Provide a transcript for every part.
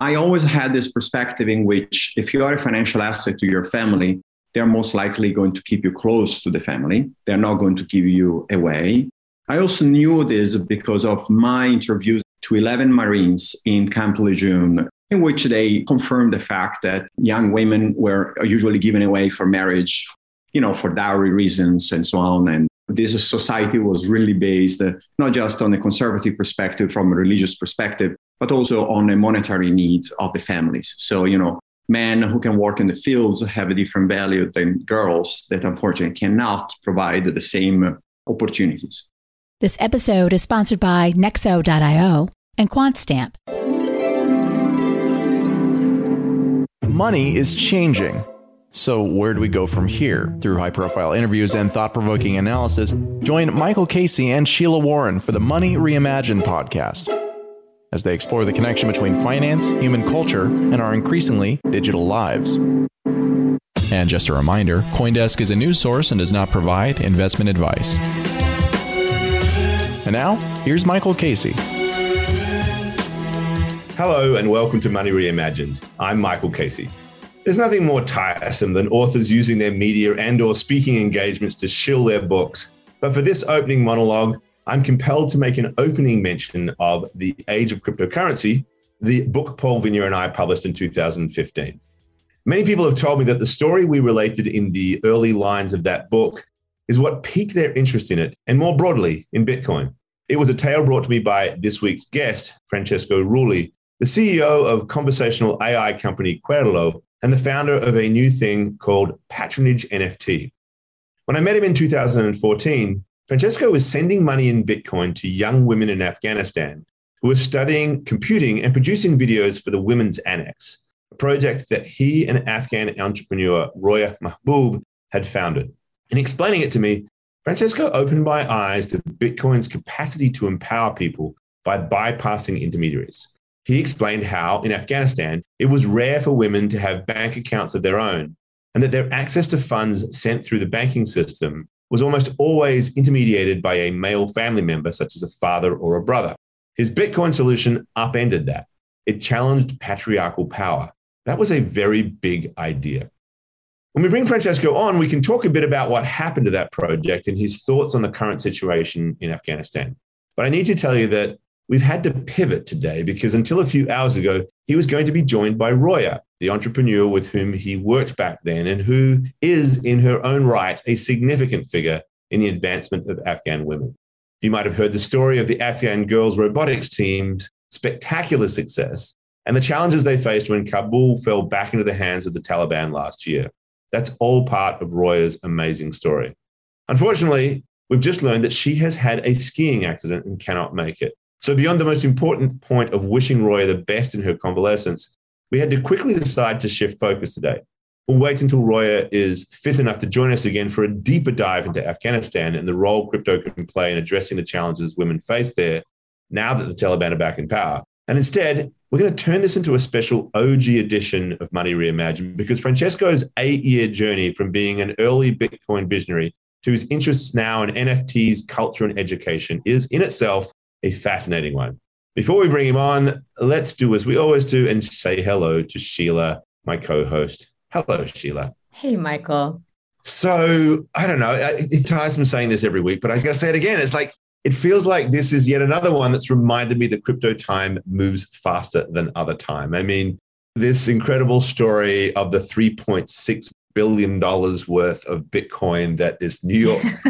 I always had this perspective in which if you are a financial asset to your family, they're most likely going to keep you close to the family. They're not going to give you away. I also knew this because of my interviews to 11 Marines in Camp Lejeune, in which they confirmed the fact that young women were usually given away for marriage, you know, for dowry reasons and so on. And this society was really based not just on a conservative perspective from a religious perspective, but also on the monetary needs of the families. So, you know, men who can work in the fields have a different value than girls that unfortunately cannot provide the same opportunities. This episode is sponsored by Nexo.io and QuantStamp. Money is changing. So, where do we go from here? Through high profile interviews and thought provoking analysis, join Michael Casey and Sheila Warren for the Money Reimagined podcast as they explore the connection between finance, human culture, and our increasingly digital lives. And just a reminder Coindesk is a news source and does not provide investment advice. And now, here's Michael Casey. Hello, and welcome to Money Reimagined. I'm Michael Casey. There's nothing more tiresome than authors using their media and or speaking engagements to shill their books. But for this opening monologue, I'm compelled to make an opening mention of The Age of Cryptocurrency, the book Paul Vigna and I published in 2015. Many people have told me that the story we related in the early lines of that book is what piqued their interest in it, and more broadly, in Bitcoin. It was a tale brought to me by this week's guest, Francesco Rulli, the CEO of conversational AI company Querlo and the founder of a new thing called Patronage NFT. When I met him in 2014, Francesco was sending money in Bitcoin to young women in Afghanistan who were studying computing and producing videos for the Women's Annex, a project that he and Afghan entrepreneur Roya Mahboob had founded. In explaining it to me, Francesco opened my eyes to Bitcoin's capacity to empower people by bypassing intermediaries. He explained how, in Afghanistan, it was rare for women to have bank accounts of their own, and that their access to funds sent through the banking system was almost always intermediated by a male family member, such as a father or a brother. His Bitcoin solution upended that. It challenged patriarchal power. That was a very big idea. When we bring Francesco on, we can talk a bit about what happened to that project and his thoughts on the current situation in Afghanistan. But I need to tell you that we've had to pivot today because until a few hours ago, he was going to be joined by Roya, the entrepreneur with whom he worked back then and who is, in her own right, a significant figure in the advancement of Afghan women. You might have heard the story of the Afghan girls' robotics team's spectacular success and the challenges they faced when Kabul fell back into the hands of the Taliban last year. That's all part of Roya's amazing story. Unfortunately, we've just learned that she has had a skiing accident and cannot make it. So, beyond the most important point of wishing Roya the best in her convalescence, we had to quickly decide to shift focus today. We'll wait until Roya is fit enough to join us again for a deeper dive into Afghanistan and the role crypto can play in addressing the challenges women face there now that the Taliban are back in power. And instead, we're going to turn this into a special OG edition of Money Reimagined because Francesco's eight year journey from being an early Bitcoin visionary to his interests now in NFTs, culture, and education is in itself a fascinating one. Before we bring him on, let's do as we always do and say hello to Sheila, my co host. Hello, Sheila. Hey, Michael. So I don't know. It tires me saying this every week, but I gotta say it again. It's like it feels like this is yet another one that's reminded me that crypto time moves faster than other time. I mean, this incredible story of the 3.6 billion dollars worth of Bitcoin that this New York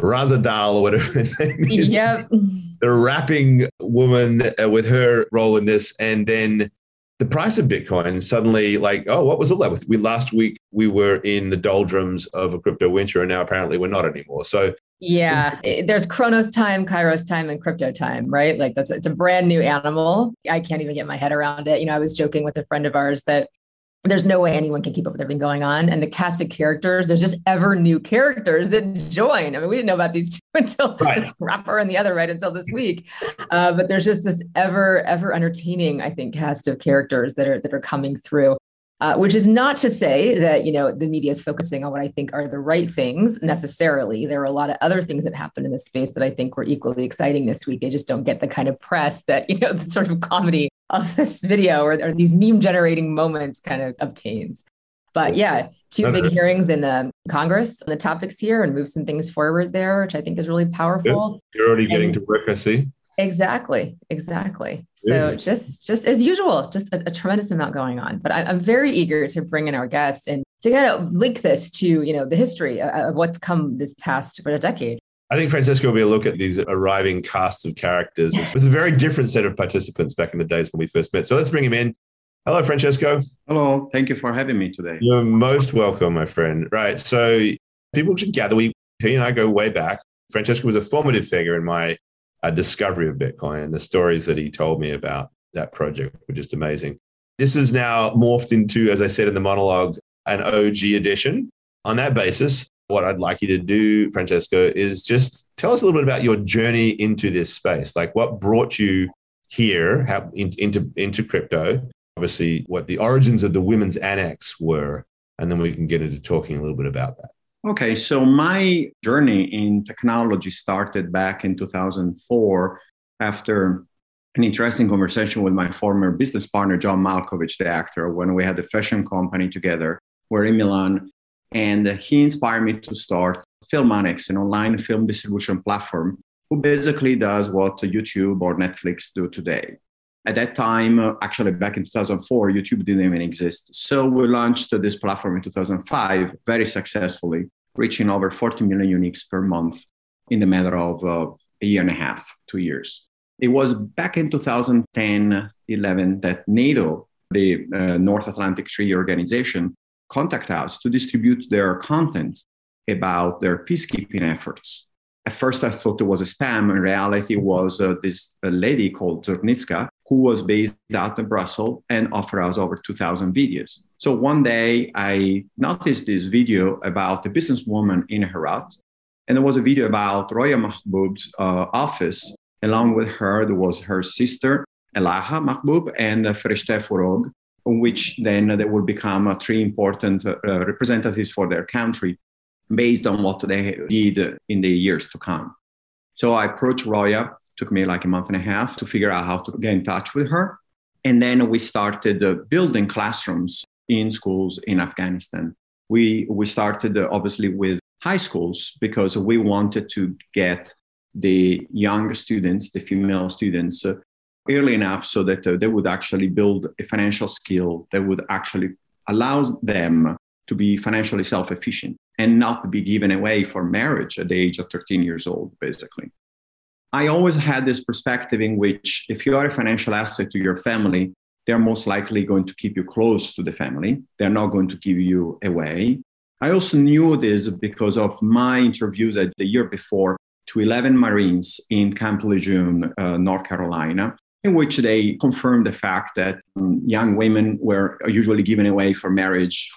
Razadal or whatever is, yep. the rapping woman uh, with her role in this, and then the price of Bitcoin suddenly like, oh, what was all that? With we last week we were in the doldrums of a crypto winter, and now apparently we're not anymore. So yeah, there's Chronos time, Kairos time, and crypto time, right? Like that's it's a brand new animal. I can't even get my head around it. You know, I was joking with a friend of ours that there's no way anyone can keep up with everything going on. And the cast of characters, there's just ever new characters that join. I mean, we didn't know about these two until right. this rapper and the other right until this week. Uh, but there's just this ever, ever entertaining, I think, cast of characters that are that are coming through. Uh, which is not to say that you know the media is focusing on what I think are the right things necessarily. There are a lot of other things that happen in this space that I think were equally exciting this week. They just don't get the kind of press that you know the sort of comedy of this video or, or these meme generating moments kind of obtains. But yeah, two big hearings in the Congress on the topics here and move some things forward there, which I think is really powerful. Good. You're already getting and, to work, I see. Exactly, exactly. So just just as usual, just a, a tremendous amount going on. But I, am very eager to bring in our guest and to kind of link this to you know the history of what's come this past for a decade. I think Francesco will be a look at these arriving casts of characters. It's, it's a very different set of participants back in the days when we first met. So let's bring him in. Hello, Francesco. Hello. Thank you for having me today. You're most welcome, my friend. Right. So people should gather. We he and I go way back. Francesco was a formative figure in my uh, discovery of Bitcoin and the stories that he told me about that project were just amazing. This is now morphed into, as I said in the monologue, an OG edition. On that basis, what I'd like you to do, Francesco, is just tell us a little bit about your journey into this space. Like what brought you here how, in, into, into crypto, obviously, what the origins of the women's annex were, and then we can get into talking a little bit about that. Okay, so my journey in technology started back in 2004 after an interesting conversation with my former business partner, John Malkovich, the actor, when we had a fashion company together. We're in Milan, and he inspired me to start Film Annex, an online film distribution platform, who basically does what YouTube or Netflix do today. At that time, actually back in 2004, YouTube didn't even exist. So we launched this platform in 2005 very successfully, reaching over 40 million uniques per month in the matter of uh, a year and a half, two years. It was back in 2010 11 that NATO, the uh, North Atlantic Treaty Organization, contacted us to distribute their content about their peacekeeping efforts. At first, I thought it was a spam. In reality, it was uh, this lady called Zornitska who was based out in Brussels and offered us over 2,000 videos. So one day I noticed this video about a businesswoman in Herat, and there was a video about Roya Mahboob's uh, office. Along with her, there was her sister, Elaha Mahboob, and uh, Fereshteh Forough, which then they will become uh, three important uh, representatives for their country based on what they did in the years to come. So I approached Roya took me like a month and a half to figure out how to get in touch with her. And then we started uh, building classrooms in schools in Afghanistan. We, we started uh, obviously with high schools because we wanted to get the young students, the female students, uh, early enough so that uh, they would actually build a financial skill that would actually allow them to be financially self efficient and not be given away for marriage at the age of 13 years old, basically. I always had this perspective in which if you are a financial asset to your family, they're most likely going to keep you close to the family. They're not going to give you away. I also knew this because of my interviews at the year before to 11 Marines in Camp Lejeune, uh, North Carolina, in which they confirmed the fact that um, young women were usually given away for marriage,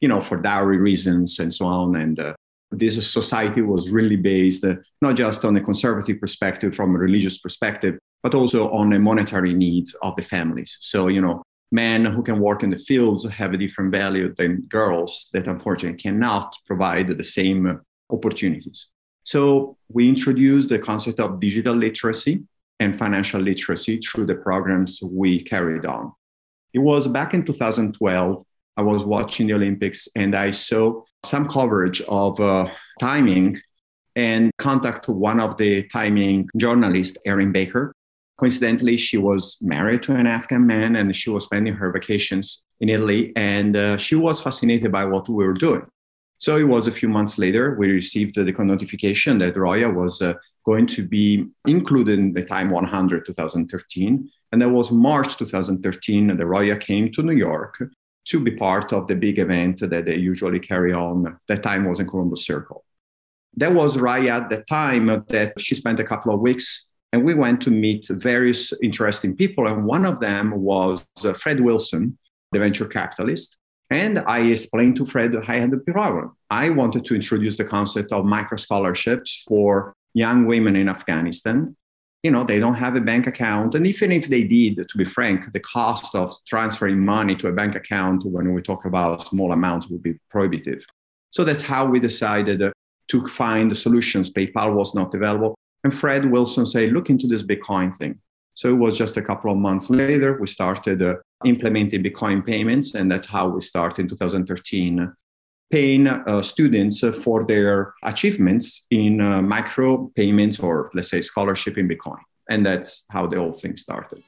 you know, for dowry reasons and so on. And uh, this society was really based uh, not just on a conservative perspective from a religious perspective, but also on a monetary needs of the families. So, you know, men who can work in the fields have a different value than girls that unfortunately cannot provide the same opportunities. So we introduced the concept of digital literacy and financial literacy through the programs we carried on. It was back in 2012 I was watching the Olympics and I saw some coverage of uh, timing and contact one of the timing journalists, Aryn Baker. Coincidentally, she was married to an Afghan man and she was spending her vacations in Italy and uh, she was fascinated by what we were doing. So it was a few months later, we received the notification that Roya was uh, going to be included in the Time 100 2013. And that was March 2013, and the Roya came to New York to be part of the big event that they usually carry on. That time was in Columbus Circle. That was right at the time that she spent a couple of weeks and we went to meet various interesting people. And one of them was Fred Wilson, the venture capitalist. And I explained to Fred I had a problem. I wanted to introduce the concept of micro scholarships for young women in Afghanistan you know they don't have a bank account. And even if they did to be frank the cost of transferring money to a bank account when we talk about small amounts would be prohibitive. So that's how we decided to find solutions. Paypal was not available. And fred wilson said look into this bitcoin thing. So it was just a couple of months later, we started uh, implementing Bitcoin payments. And that's how we started in 2013, paying uh, students for their achievements in uh, micro payments or, let's say, scholarship in Bitcoin. And that's how the whole thing started.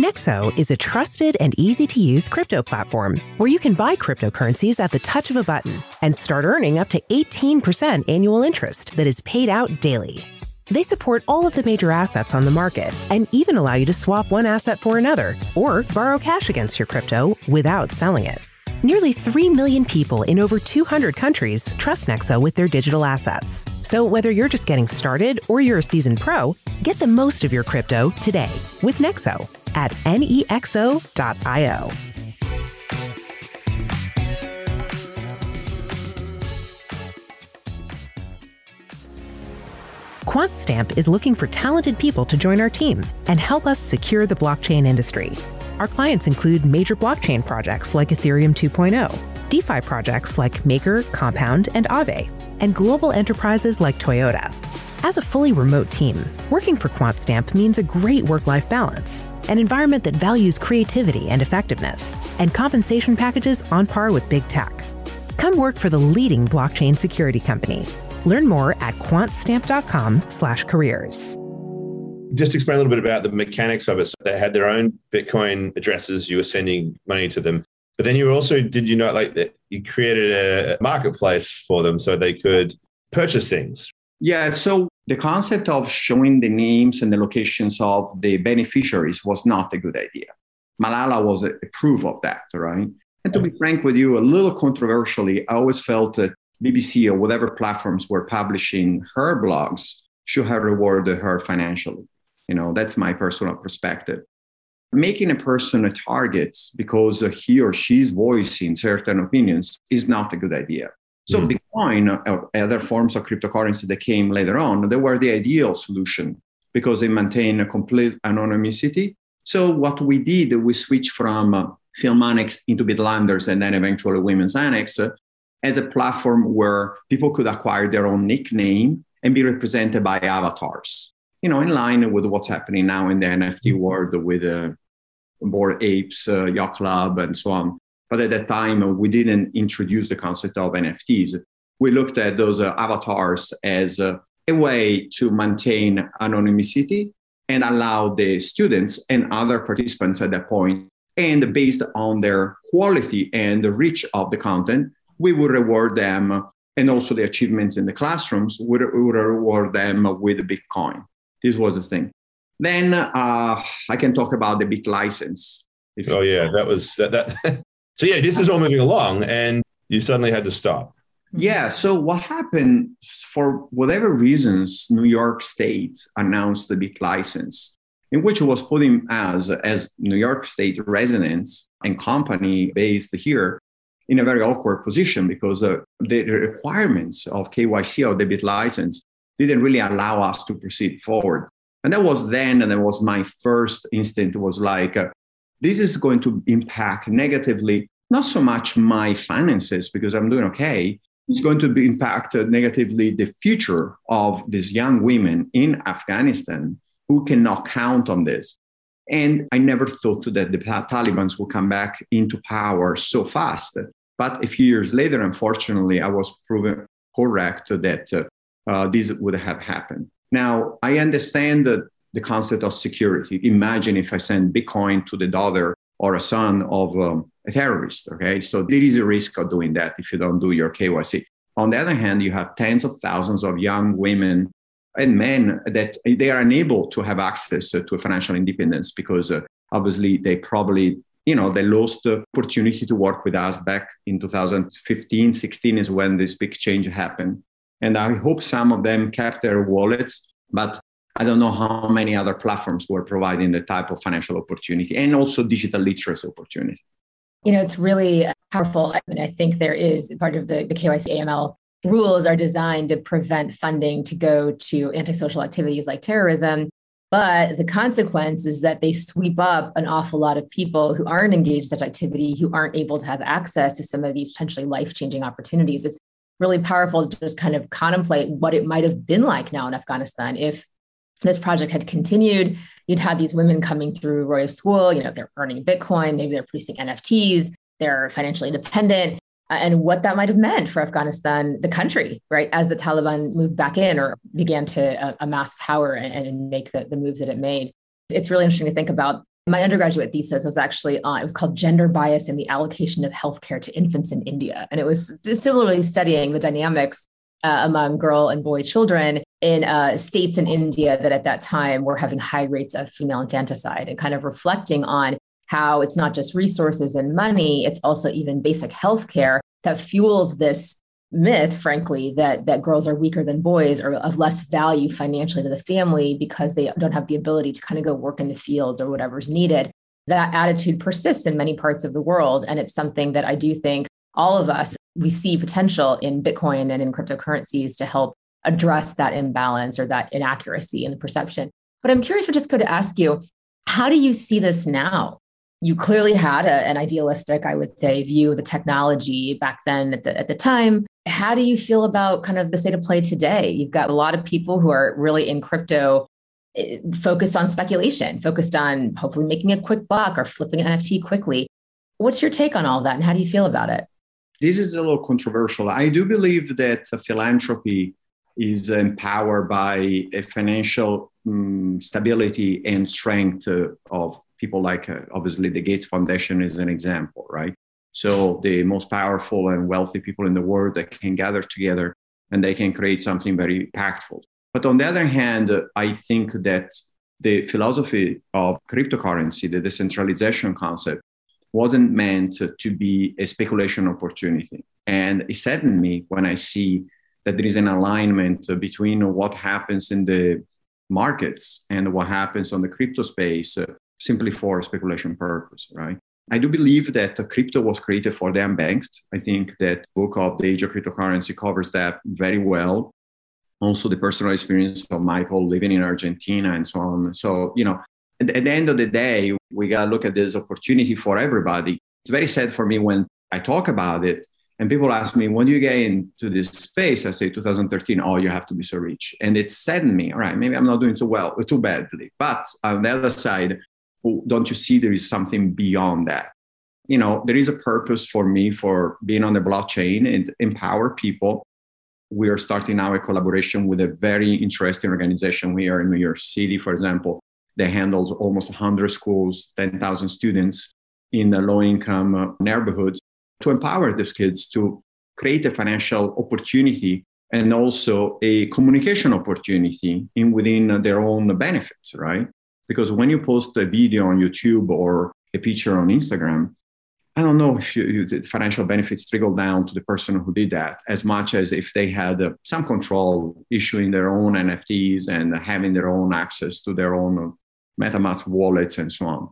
Nexo is a trusted and easy to use crypto platform where you can buy cryptocurrencies at the touch of a button and start earning up to 18% annual interest that is paid out daily. They support all of the major assets on the market and even allow you to swap one asset for another or borrow cash against your crypto without selling it. Nearly 3 million people in over 200 countries trust Nexo with their digital assets. So whether you're just getting started or you're a seasoned pro, get the most of your crypto today with Nexo at nexo.io. QuantStamp is looking for talented people to join our team and help us secure the blockchain industry. Our clients include major blockchain projects like Ethereum 2.0, DeFi projects like Maker, Compound, and Aave, and global enterprises like Toyota. As a fully remote team, working for QuantStamp means a great work life balance, an environment that values creativity and effectiveness, and compensation packages on par with big tech. Come work for the leading blockchain security company Learn more at quantstamp.com slash careers. Just explain a little bit about the mechanics of it. So they had their own Bitcoin addresses. You were sending money to them, but then you also did you know like you created a marketplace for them so they could purchase things. Yeah. So the concept of showing the names and the locations of the beneficiaries was not a good idea. Malala was a proof of that, right? And to be mm. frank with you, a little controversially, I always felt that BBC or whatever platforms were publishing her blogs should have rewarded her financially. You know, that's my personal perspective. Making a person a target because he or she's voicing certain opinions is not a good idea. So mm. Bitcoin or other forms of cryptocurrency that came later on, they were the ideal solution because they maintain a complete anonymity. So what we did, we switched from uh, Annex into Bitlanders and then eventually Women's Annex as a platform where people could acquire their own nickname and be represented by avatars. You know, in line with what's happening now in the NFT world with uh, Bored Apes, uh, Yacht Club, and so on. But at that time, we didn't introduce the concept of NFTs. We looked at those uh, avatars as a way to maintain anonymity and allow the students and other participants at that point, and based on their quality and the reach of the content, we would reward them and also the achievements in the classrooms, we would reward them with Bitcoin. This was the thing. Then uh, I can talk about the Bit license. Oh yeah, that was that. that so yeah, this is all moving along, and you suddenly had to stop. Yeah. So what happened? For whatever reasons, New York State announced the Bit license, in which it was putting as as New York State residents and company based here in a very awkward position because uh, the requirements of KYC or debit license didn't really allow us to proceed forward. And that was then, and that was my first instinct was like, uh, this is going to impact negatively, not so much my finances because I'm doing okay. It's going to be impact negatively the future of these young women in Afghanistan who cannot count on this. And I never thought that the Taliban would come back into power so fast. But a few years later, unfortunately, I was proven correct that uh, uh, this would have happened. Now, I understand the, the concept of security. Imagine if I send Bitcoin to the daughter or a son of um, a terrorist. Okay, so there is a risk of doing that if you don't do your KYC. On the other hand, you have tens of thousands of young women and men that they are unable to have access to financial independence because uh, obviously they probably you know, they lost the opportunity to work with us back in 2015, 16 is when this big change happened. And I hope some of them kept their wallets, but I don't know how many other platforms were providing the type of financial opportunity and also digital literacy opportunity. You know, it's really powerful. I mean, I think there is part of the, the KYC AML rules are designed to prevent funding to go to antisocial activities like terrorism. But the consequence is that they sweep up an awful lot of people who aren't engaged in such activity, who aren't able to have access to some of these potentially life changing opportunities. It's really powerful to just kind of contemplate what it might have been like now in Afghanistan if this project had continued, you'd have these women coming through Royal School, you know, they're earning Bitcoin, maybe they're producing NFTs, they're financially independent, and what that might have meant for Afghanistan, the country, right, as the Taliban moved back in or began to uh, amass power and, and make the, the moves that it made. It's really interesting to think about. My undergraduate thesis was actually on, it was called Gender Bias in the Allocation of Healthcare to Infants in India. And it was similarly studying the dynamics uh, among girl and boy children in uh, states in India that at that time were having high rates of female infanticide and kind of reflecting on how it's not just resources and money, it's also even basic healthcare that fuels this myth, frankly, that that girls are weaker than boys or of less value financially to the family because they don't have the ability to kind of go work in the fields or whatever's needed. That attitude persists in many parts of the world. And it's something that I do think all of us, we see potential in Bitcoin and in cryptocurrencies to help address that imbalance or that inaccuracy in the perception. But I'm curious, just could ask you, how do you see this now? You clearly had a, an idealistic, I would say, view of the technology back then at the, at the time. How do you feel about kind of the state of play today? You've got a lot of people who are really in crypto eh, focused on speculation, focused on hopefully making a quick buck or flipping an NFT quickly. What's your take on all that and how do you feel about it? This is a little controversial. I do believe that philanthropy is empowered by a financial um, stability and strength uh, of people like uh, obviously the Gates Foundation is an example, right? So the most powerful and wealthy people in the world that can gather together and they can create something very impactful. But on the other hand, I think that the philosophy of cryptocurrency, the decentralization concept, wasn't meant to be a speculation opportunity. And it saddened me when I see that there is an alignment between what happens in the markets and what happens on the crypto space simply for speculation purpose, right? I do believe that crypto was created for the unbanked. I think that book of the age of cryptocurrency covers that very well. Also, the personal experience of Michael living in Argentina and so on. So, you know, at, at the end of the day, we got to look at this opportunity for everybody. It's very sad for me when I talk about it and people ask me, when do you get into this space? I say 2013, oh, you have to be so rich. And it saddened me. All right, maybe I'm not doing so well, too badly. But on the other side, don't you see there is something beyond that? You know, there is a purpose for me for being on the blockchain and empower people. We are starting now a collaboration with a very interesting organization here in New York City, for example, that handles almost 100 schools, 10,000 students in the low income uh, neighborhoods to empower these kids to create a financial opportunity and also a communication opportunity in within their own benefits, right? Because when you post a video on YouTube or a picture on Instagram, I don't know if you, the financial benefits trickle down to the person who did that as much as if they had uh, some control issuing their own NFTs and having their own access to their own uh, MetaMask wallets and so on.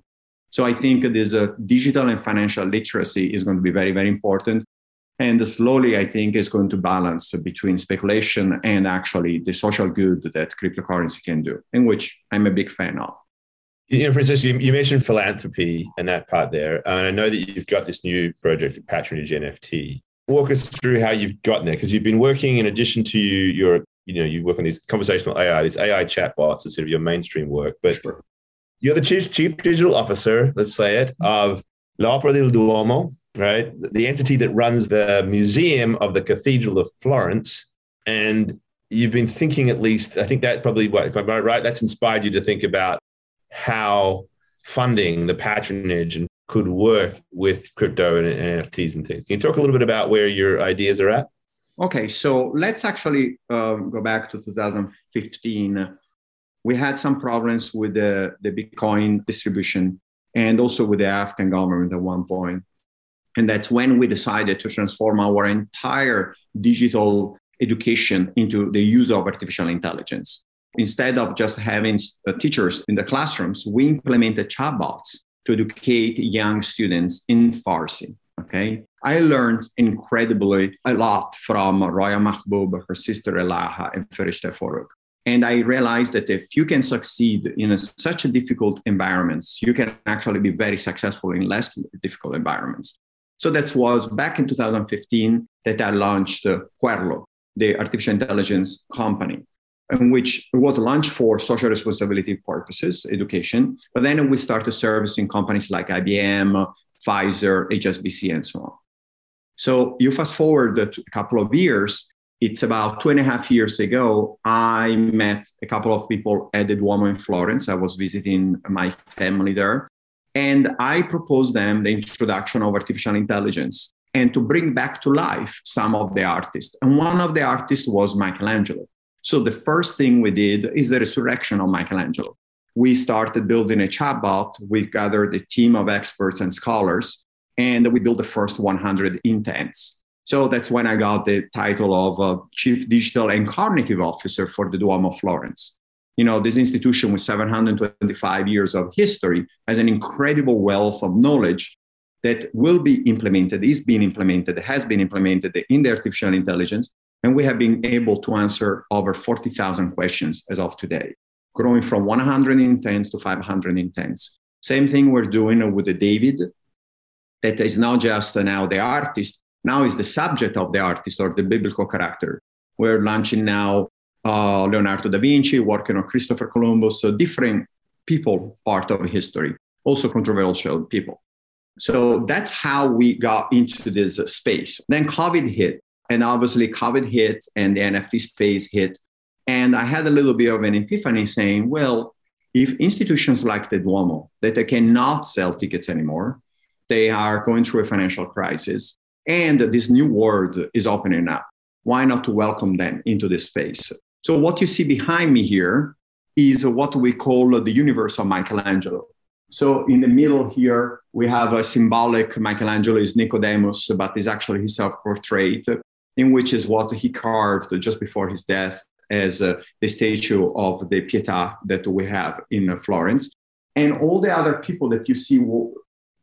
So I think this uh, digital and financial literacy is going to be very, very important. And slowly, I think, is going to balance between speculation and actually the social good that cryptocurrency can do, in which I'm a big fan of. You know, Francisco, you, you mentioned philanthropy and that part there. And I know that you've got this new project, Patronage NFT. Walk us through how you've gotten there, because you've been working in addition to you, your, you know, you work on these conversational AI, these AI chatbots, instead of your mainstream work. But sure. you're the chief, chief digital officer, let's say it, of L'Opera del Duomo, right? The entity that runs the museum of the Cathedral of Florence. And you've been thinking at least, I think that probably, what, if I'm right, that's inspired you to think about how funding the patronage and could work with crypto and, NFTs and things. Can you talk a little bit about where your ideas are at? Okay, so let's actually um, go back to 2015. We had some problems with the, the Bitcoin distribution and also with the Afghan government at one point. And that's when we decided to transform our entire digital education into the use of artificial intelligence. Instead of just having uh, teachers in the classrooms, we implemented chatbots to educate young students in Farsi. Okay. I learned incredibly a lot from Roya Mahboob, her sister Elaha, and Fereshteh Forough. And I realized that if you can succeed in a, such a difficult environments, you can actually be very successful in less difficult environments. So that was back in 2015 that I launched Querlo, the artificial intelligence company. In which it was launched for social responsibility purposes, education. But then we started servicing companies like IBM, Pfizer, HSBC, and so on. So you fast forward a couple of years, it's about two and a half years ago, I met a couple of people at the Duomo in Florence. I was visiting my family there. And I proposed them the introduction of artificial intelligence and to bring back to life some of the artists. And one of the artists was Michelangelo. So the first thing we did is the resurrection of Michelangelo. We started building a chatbot. We gathered a team of experts and scholars, and we built the first 100 intents. So that's when I got the title of uh, Chief Digital and Cognitive Officer for the Duomo of Florence. You know, this institution with 725 years of history has an incredible wealth of knowledge that will be implemented, is being implemented, has been implemented in the artificial intelligence. And we have been able to answer over 40,000 questions as of today, growing from 100 intents to 500 intents. Same thing we're doing with the David, that is not just now the artist, now is the subject of the artist or the biblical character. We're launching now uh, Leonardo da Vinci, working on Christopher Columbus, so different people part of history, also controversial people. So that's how we got into this space. Then COVID hit, and obviously COVID hit, and the NFT space hit. And I had a little bit of an epiphany saying, well, if institutions like the Duomo, that they cannot sell tickets anymore, they are going through a financial crisis, and this new world is opening up. Why not to welcome them into this space? So what you see behind me here is what we call the universe of Michelangelo. So in the middle here, we have a symbolic Michelangelo is Nicodemus, but is actually his self-portrait, in which is what he carved just before his death as uh, the statue of the Pietà that we have in uh, Florence. And all the other people that you see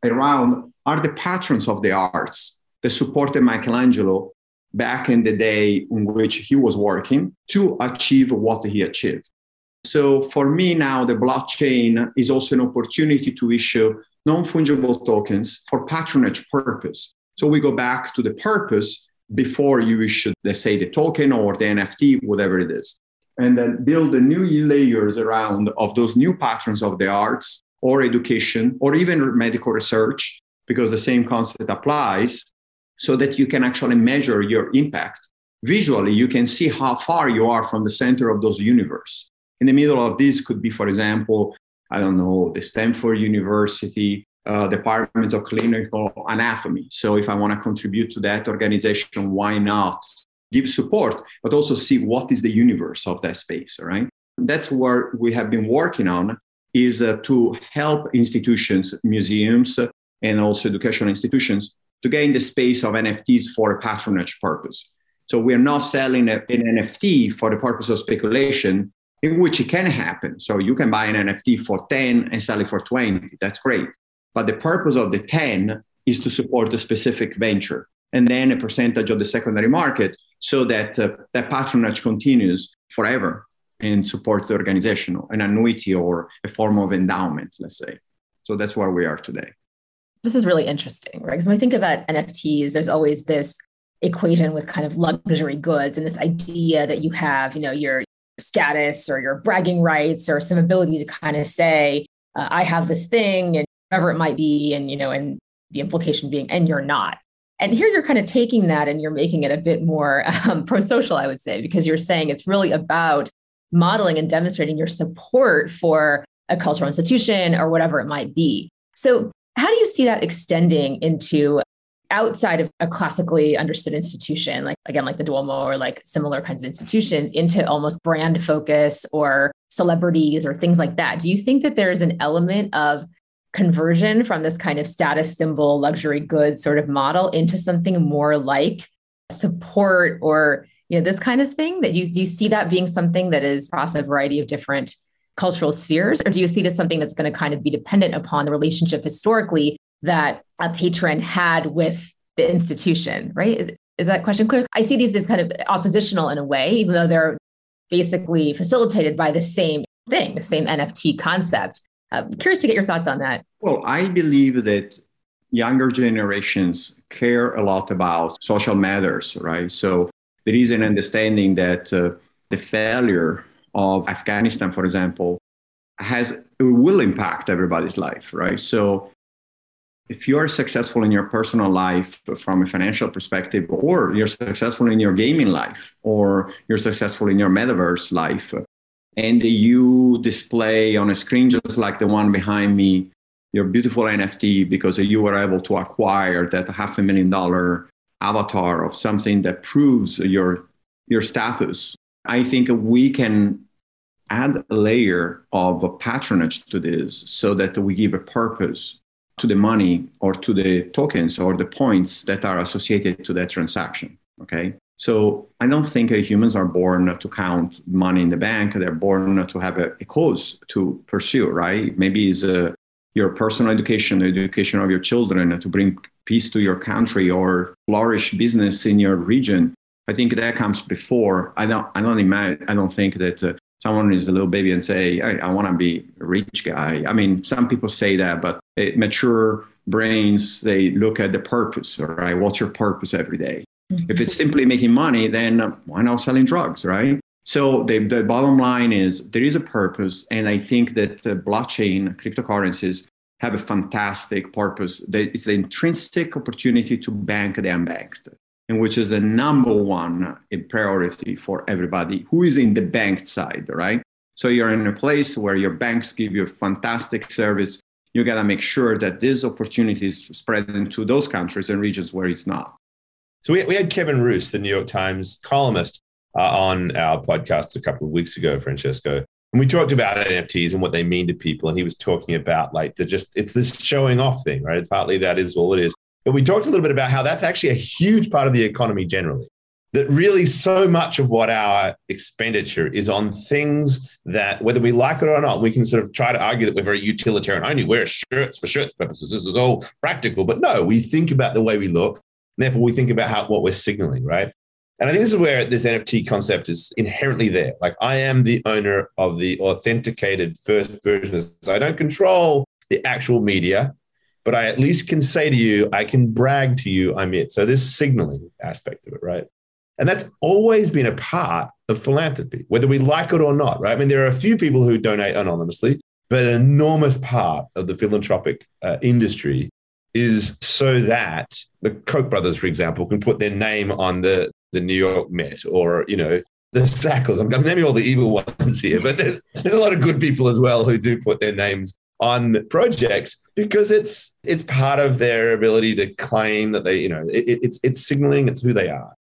around are the patrons of the arts that supported Michelangelo back in the day in which he was working to achieve what he achieved. So for me now, the blockchain is also an opportunity to issue non-fungible tokens for patronage purpose. So we go back to the purpose before you issue, let's say, the token or the NFT, whatever it is, and then build the new layers around of those new patterns of the arts or education or even medical research, because the same concept applies, so that you can actually measure your impact. Visually, you can see how far you are from the center of those universe. In the middle of this could be, for example, I don't know, the Stanford University uh, Department of Clinical Anatomy. So if I want to contribute to that organization, why not give support, but also see what is the universe of that space, all right? That's what we have been working on is uh, to help institutions, museums, and also educational institutions to gain the space of NFTs for a patronage purpose. So we're not selling a, an NFT for the purpose of speculation, in which it can happen. So you can buy an NFT for 10 and sell it for 20. That's great. But the purpose of the 10 is to support a specific venture and then a percentage of the secondary market so that uh, that patronage continues forever and supports the organization, an annuity or a form of endowment, let's say. So that's where we are today. This is really interesting, right? Because when we think about NFTs, there's always this equation with kind of luxury goods and this idea that you have, you know, your status or your bragging rights or some ability to kind of say, uh, I have this thing and whatever it might be. And, you know, and the implication being, and you're not. And here you're kind of taking that and you're making it a bit more um, pro social, I would say, because you're saying it's really about modeling and demonstrating your support for a cultural institution or whatever it might be. So, how do you see that extending into outside of a classically understood institution, like again, like the Duomo or like similar kinds of institutions, into almost brand focus or celebrities or things like that? Do you think that there's an element of conversion from this kind of status symbol, luxury goods sort of model into something more like support or you know this kind of thing? That you do you see that being something that is across a variety of different cultural spheres, or do you see it as something that's going to kind of be dependent upon the relationship historically that a patron had with the institution, right? Is, is that question clear? I see these as kind of oppositional in a way, even though they're basically facilitated by the same thing, the same NFT concept. I'm curious to get your thoughts on that. Well, I believe that younger generations care a lot about social matters, right? So there is an understanding that uh, the failure of Afghanistan, for example, has will impact everybody's life, right? So if you're successful in your personal life from a financial perspective, or you're successful in your gaming life, or you're successful in your metaverse life, and you display on a screen just like the one behind me your beautiful NFT because you were able to acquire that half a million dollar avatar of something that proves your your status. I think we can add a layer of patronage to this so that we give a purpose to the money or to the tokens or the points that are associated to that transaction. Okay. So I don't think humans are born to count money in the bank. They're born to have a, a cause to pursue, right? Maybe it's a, your personal education, the education of your children, to bring peace to your country or flourish business in your region. I think that comes before. I don't. I don't imagine. I don't think that uh, someone is a little baby and say, I, I want to be a rich guy. I mean, some people say that, but mature brains, they look at the purpose, right? What's your purpose every day? Mm-hmm. If it's simply making money, then why not selling drugs, right? So the, the bottom line is there is a purpose. And I think that the blockchain, cryptocurrencies, have a fantastic purpose. It's the intrinsic opportunity to bank the unbanked and which is the number one priority for everybody who is in the banked side, right? So you're in a place where your banks give you a fantastic service. You got to make sure that this opportunity is spread into those countries and regions where it's not. So we, we had Kevin Roose, the New York Times columnist, uh, on our podcast a couple of weeks ago, Francesco. And we talked about NFTs and what they mean to people. And he was talking about like the just, it's this showing off thing, right? It's partly that is all it is. But we talked a little bit about how that's actually a huge part of the economy generally. That really so much of what our expenditure is on things that, whether we like it or not, we can sort of try to argue that we're very utilitarian. I only wear shirts for shirts purposes. This is all practical. But no, we think about the way we look. Therefore, we think about how what we're signaling, right? And I think this is where this NFT concept is inherently there. Like I am the owner of the authenticated first version. So I don't control the actual media but I at least can say to you, I can brag to you, I'm it. So this signaling aspect of it, right? And that's always been a part of philanthropy, whether we like it or not, right? I mean, there are a few people who donate anonymously, but an enormous part of the philanthropic uh, industry is so that the Koch brothers, for example, can put their name on the, the New York Met or, you know, the Sacklers. I'm, I'm naming all the evil ones here, but there's, there's a lot of good people as well who do put their names on projects because it's it's part of their ability to claim that they you know it, it's it's signaling it's who they are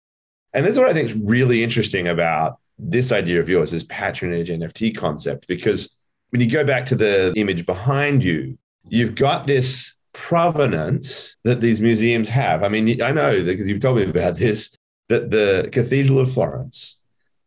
and this is what i think is really interesting about this idea of yours this patronage nft concept because when you go back to the image behind you you've got this provenance that these museums have. I mean i know because you've told me about this that the cathedral of florence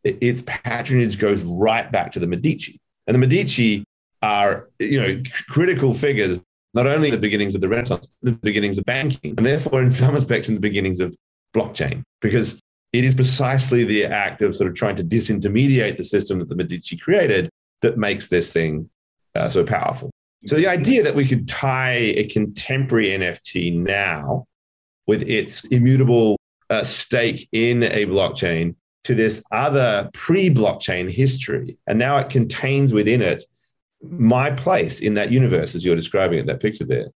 its patronage goes right back to the medici. And the medici are you know critical figures not only the beginnings of the renaissance the beginnings of banking and therefore in some respects in the beginnings of blockchain because it is precisely the act of sort of trying to disintermediate the system that the medici created that makes this thing uh, so powerful so the idea that we could tie a contemporary nft now with its immutable uh, stake in a blockchain to this other pre-blockchain history and now it contains within it my place in that universe as you're describing it, that picture there.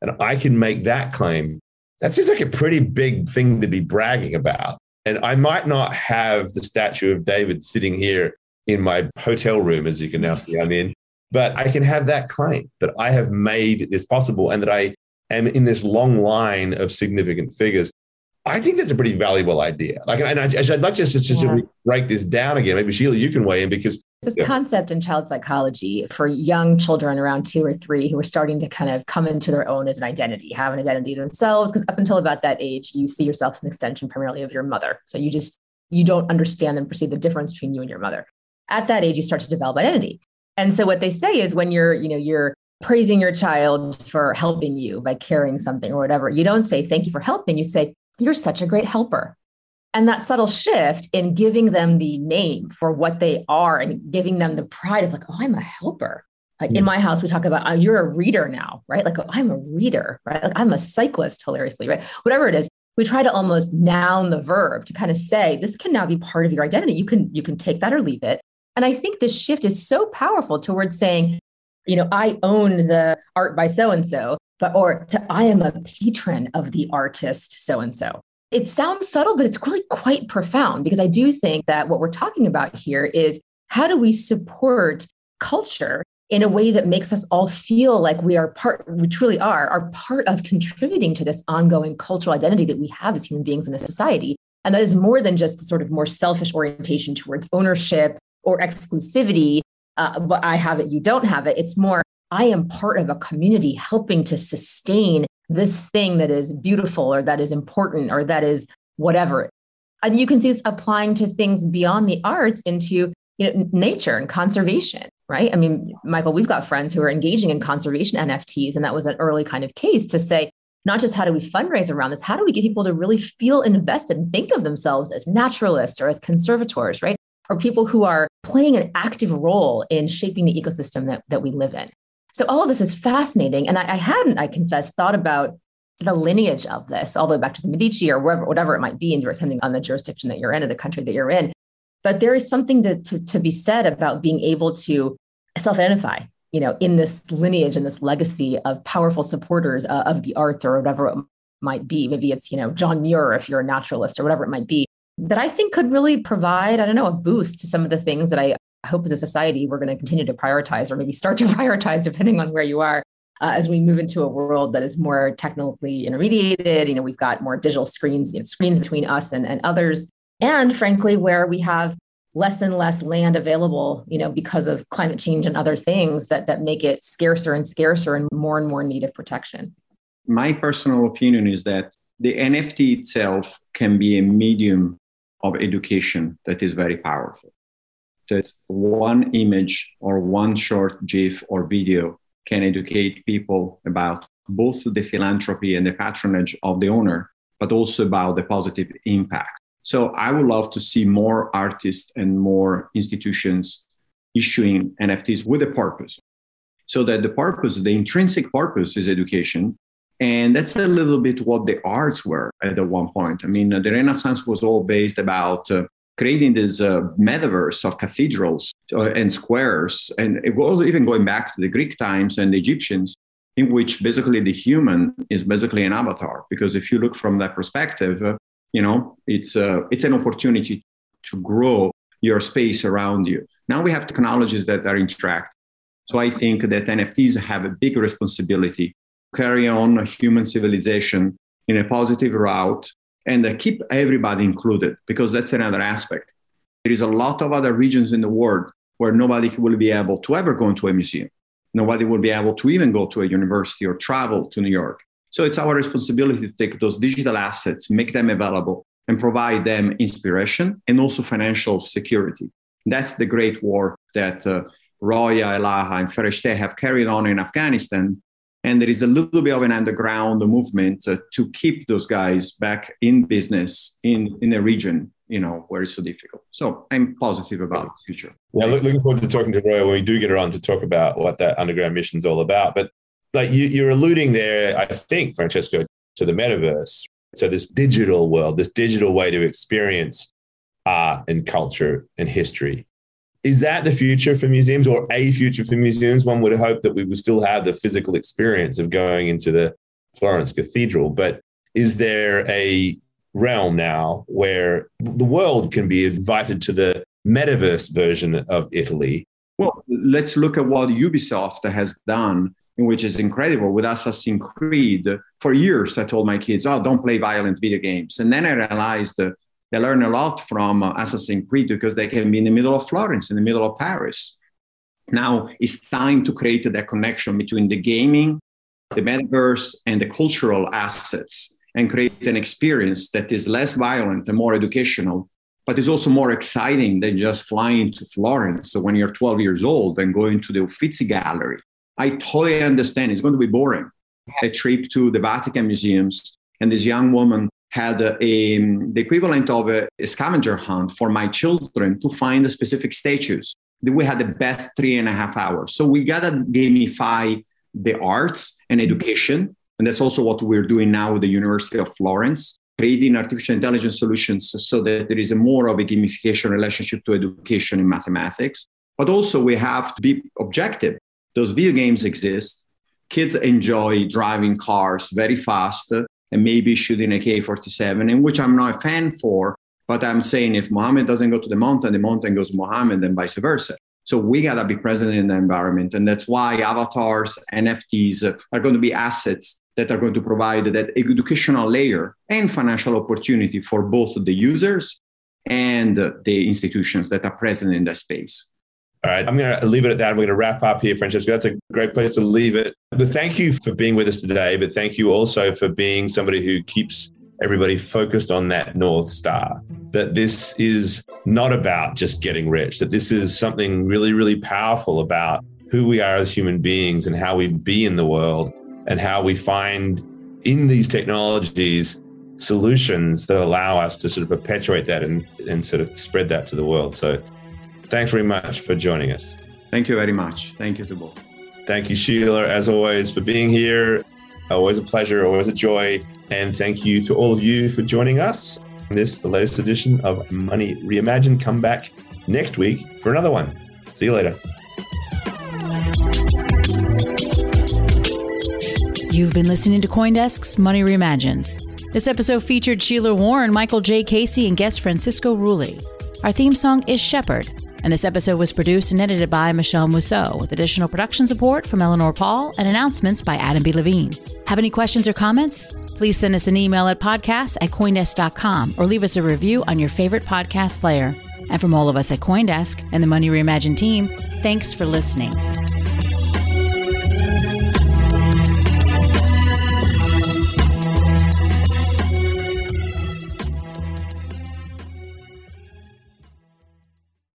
And I can make that claim. That seems like a pretty big thing to be bragging about. And I might not have the statue of David sitting here in my hotel room, as you can now see I'm in, but I can have that claim that I have made this possible and that I am in this long line of significant figures I think that's a pretty valuable idea. Like, and I, would like to just, just yeah. break this down again. Maybe Sheila, you can weigh in because this yeah. concept in child psychology for young children around two or three who are starting to kind of come into their own as an identity, have an identity themselves. Because up until about that age, you see yourself as an extension primarily of your mother. So you just you don't understand and perceive the difference between you and your mother. At that age, you start to develop identity. And so what they say is when you're, you know, you're praising your child for helping you by carrying something or whatever, you don't say thank you for helping. You say you're such a great helper. And that subtle shift in giving them the name for what they are and giving them the pride of like, oh, I'm a helper. Like in hmm. my house, we talk about, oh, you're a reader now, right? Like, oh, I'm a reader, right? Like I'm a cyclist, hilariously, right? Whatever it is, we try to almost noun the verb to kind of say this can now be part of your identity. You can you can take that or leave it. And I think this shift is so powerful towards saying, you know, I own the art by so and so, but or to I am a patron of the artist so and so. It sounds subtle, but it's really quite profound because I do think that what we're talking about here is how do we support culture in a way that makes us all feel like we are part, we truly are, are part of contributing to this ongoing cultural identity that we have as human beings in a society. And that is more than just the sort of more selfish orientation towards ownership or exclusivity. Uh, but I have it, you don't have it. It's more, I am part of a community helping to sustain this thing that is beautiful or that is important or that is whatever. And you can see this applying to things beyond the arts into you know, nature and conservation, right? I mean, Michael, we've got friends who are engaging in conservation NFTs, and that was an early kind of case to say, not just how do we fundraise around this, how do we get people to really feel invested and think of themselves as naturalists or as conservators, right? Or people who are playing an active role in shaping the ecosystem that, that we live in. So all of this is fascinating. And I, I hadn't, I confess, thought about the lineage of this all the way back to the Medici or wherever, whatever it might be, and depending on the jurisdiction that you're in or the country that you're in. But there is something to, to, to be said about being able to self-identify, you know, in this lineage and this legacy of powerful supporters uh, of the arts or whatever it might be. Maybe it's, you know, John Muir if you're a naturalist or whatever it might be, that I think could really provide, I don't know, a boost to some of the things that I hope as a society we're going to continue to prioritize or maybe start to prioritize depending on where you are. Uh, as we move into a world that is more technically intermediated, you know, we've got more digital screens, you know, screens between us and, and others and frankly where we have less and less land available you know because of climate change and other things that that make it scarcer and scarcer and more and more need of protection my personal opinion is that the nft itself can be a medium of education that is very powerful that one image or one short gif or video can educate people about both the philanthropy and the patronage of the owner but also about the positive impact so I would love to see more artists and more institutions issuing NFTs with a purpose. So that the purpose, the intrinsic purpose is education. And that's a little bit what the arts were at the one point. I mean, the Renaissance was all based about uh, creating this uh, metaverse of cathedrals uh, and squares. And it was even going back to the Greek times and the Egyptians, in which basically the human is basically an avatar. Because if you look from that perspective, uh, you know it's uh, it's an opportunity to grow your space around you now we have technologies that are interact so i think that nfts have a big responsibility carry on a human civilization in a positive route and keep everybody included because that's another aspect there is a lot of other regions in the world where nobody will be able to ever go into a museum nobody will be able to even go to a university or travel to new york so it's our responsibility to take those digital assets, make them available, and provide them inspiration and also financial security. That's the great war that uh, Roya, Elaha, and Fereshteh have carried on in Afghanistan. And there is a little bit of an underground movement uh, to keep those guys back in business in, in a region, you know, where it's so difficult. So I'm positive about the future. Yeah, looking forward to talking to Roya when we do get around to talk about what that underground mission is all about. But like you, you're alluding there, I think, Francesco, to the metaverse. So this digital world, this digital way to experience art and culture and history. Is that the future for museums or a future for museums? One would hope that we would still have the physical experience of going into the Florence Cathedral. But is there a realm now where the world can be invited to the metaverse version of Italy? Well, let's look at what Ubisoft has done which is incredible with Assassin's Creed. For years, I told my kids, oh, don't play violent video games. And then I realized they learn a lot from uh, Assassin's Creed because they can be in the middle of Florence, in the middle of Paris. Now it's time to create that connection between the gaming, the metaverse, and the cultural assets and create an experience that is less violent and more educational, but is also more exciting than just flying to Florence when you're 12 years old and going to the Uffizi Gallery I totally understand. It's going to be boring. A trip to the Vatican museums, and this young woman had a, a, the equivalent of a, a, scavenger hunt for my children to find specific statues. We had the best three and a half hours. So we got to gamify the arts and education. And that's also what we're doing now with the University of Florence. creating artificial intelligence solutions so that there is a more of a gamification relationship to education in mathematics. But also, we have to be objective. Those video games exist. Kids enjoy driving cars very fast and maybe shooting a K 47, in which I'm not a fan for. But I'm saying if Mohammed doesn't go to the mountain, the mountain goes to Mohammed, and vice versa. So we got to be present in the environment. And that's why avatars, NFTs are going to be assets that are going to provide that educational layer and financial opportunity for both the users and the institutions that are present in that space. All right, I'm going to leave it at that. We're going to wrap up here, Francesco. That's a great place to leave it. But thank you for being with us today. But thank you also for being somebody who keeps everybody focused on that North Star. That this is not about just getting rich, that this is something really, really powerful about who we are as human beings and how we be in the world and how we find in these technologies solutions that allow us to sort of perpetuate that and, and sort of spread that to the world. So thanks very much for joining us. Thank you very much. Thank you to both. Thank you, Sheila, as always, for being here. Always a pleasure, always a joy. And thank you to all of you for joining us. This, the latest edition of Money Reimagined. Come back next week for another one. See you later. You've been listening to Coindesk's Money Reimagined. This episode featured Sheila Warren, Michael J. Casey, and guest Francesco Rulli. Our theme song is Shepherd, and this episode was produced and edited by Michelle Mousseau, with additional production support from Eleanor Pahl and announcements by Adam B. Levine. Have any questions or comments? Please send us an email at podcast at Coindesk.com or leave us a review on your favorite podcast player. And from all of us at Coindesk and the Money Reimagined team, thanks for listening.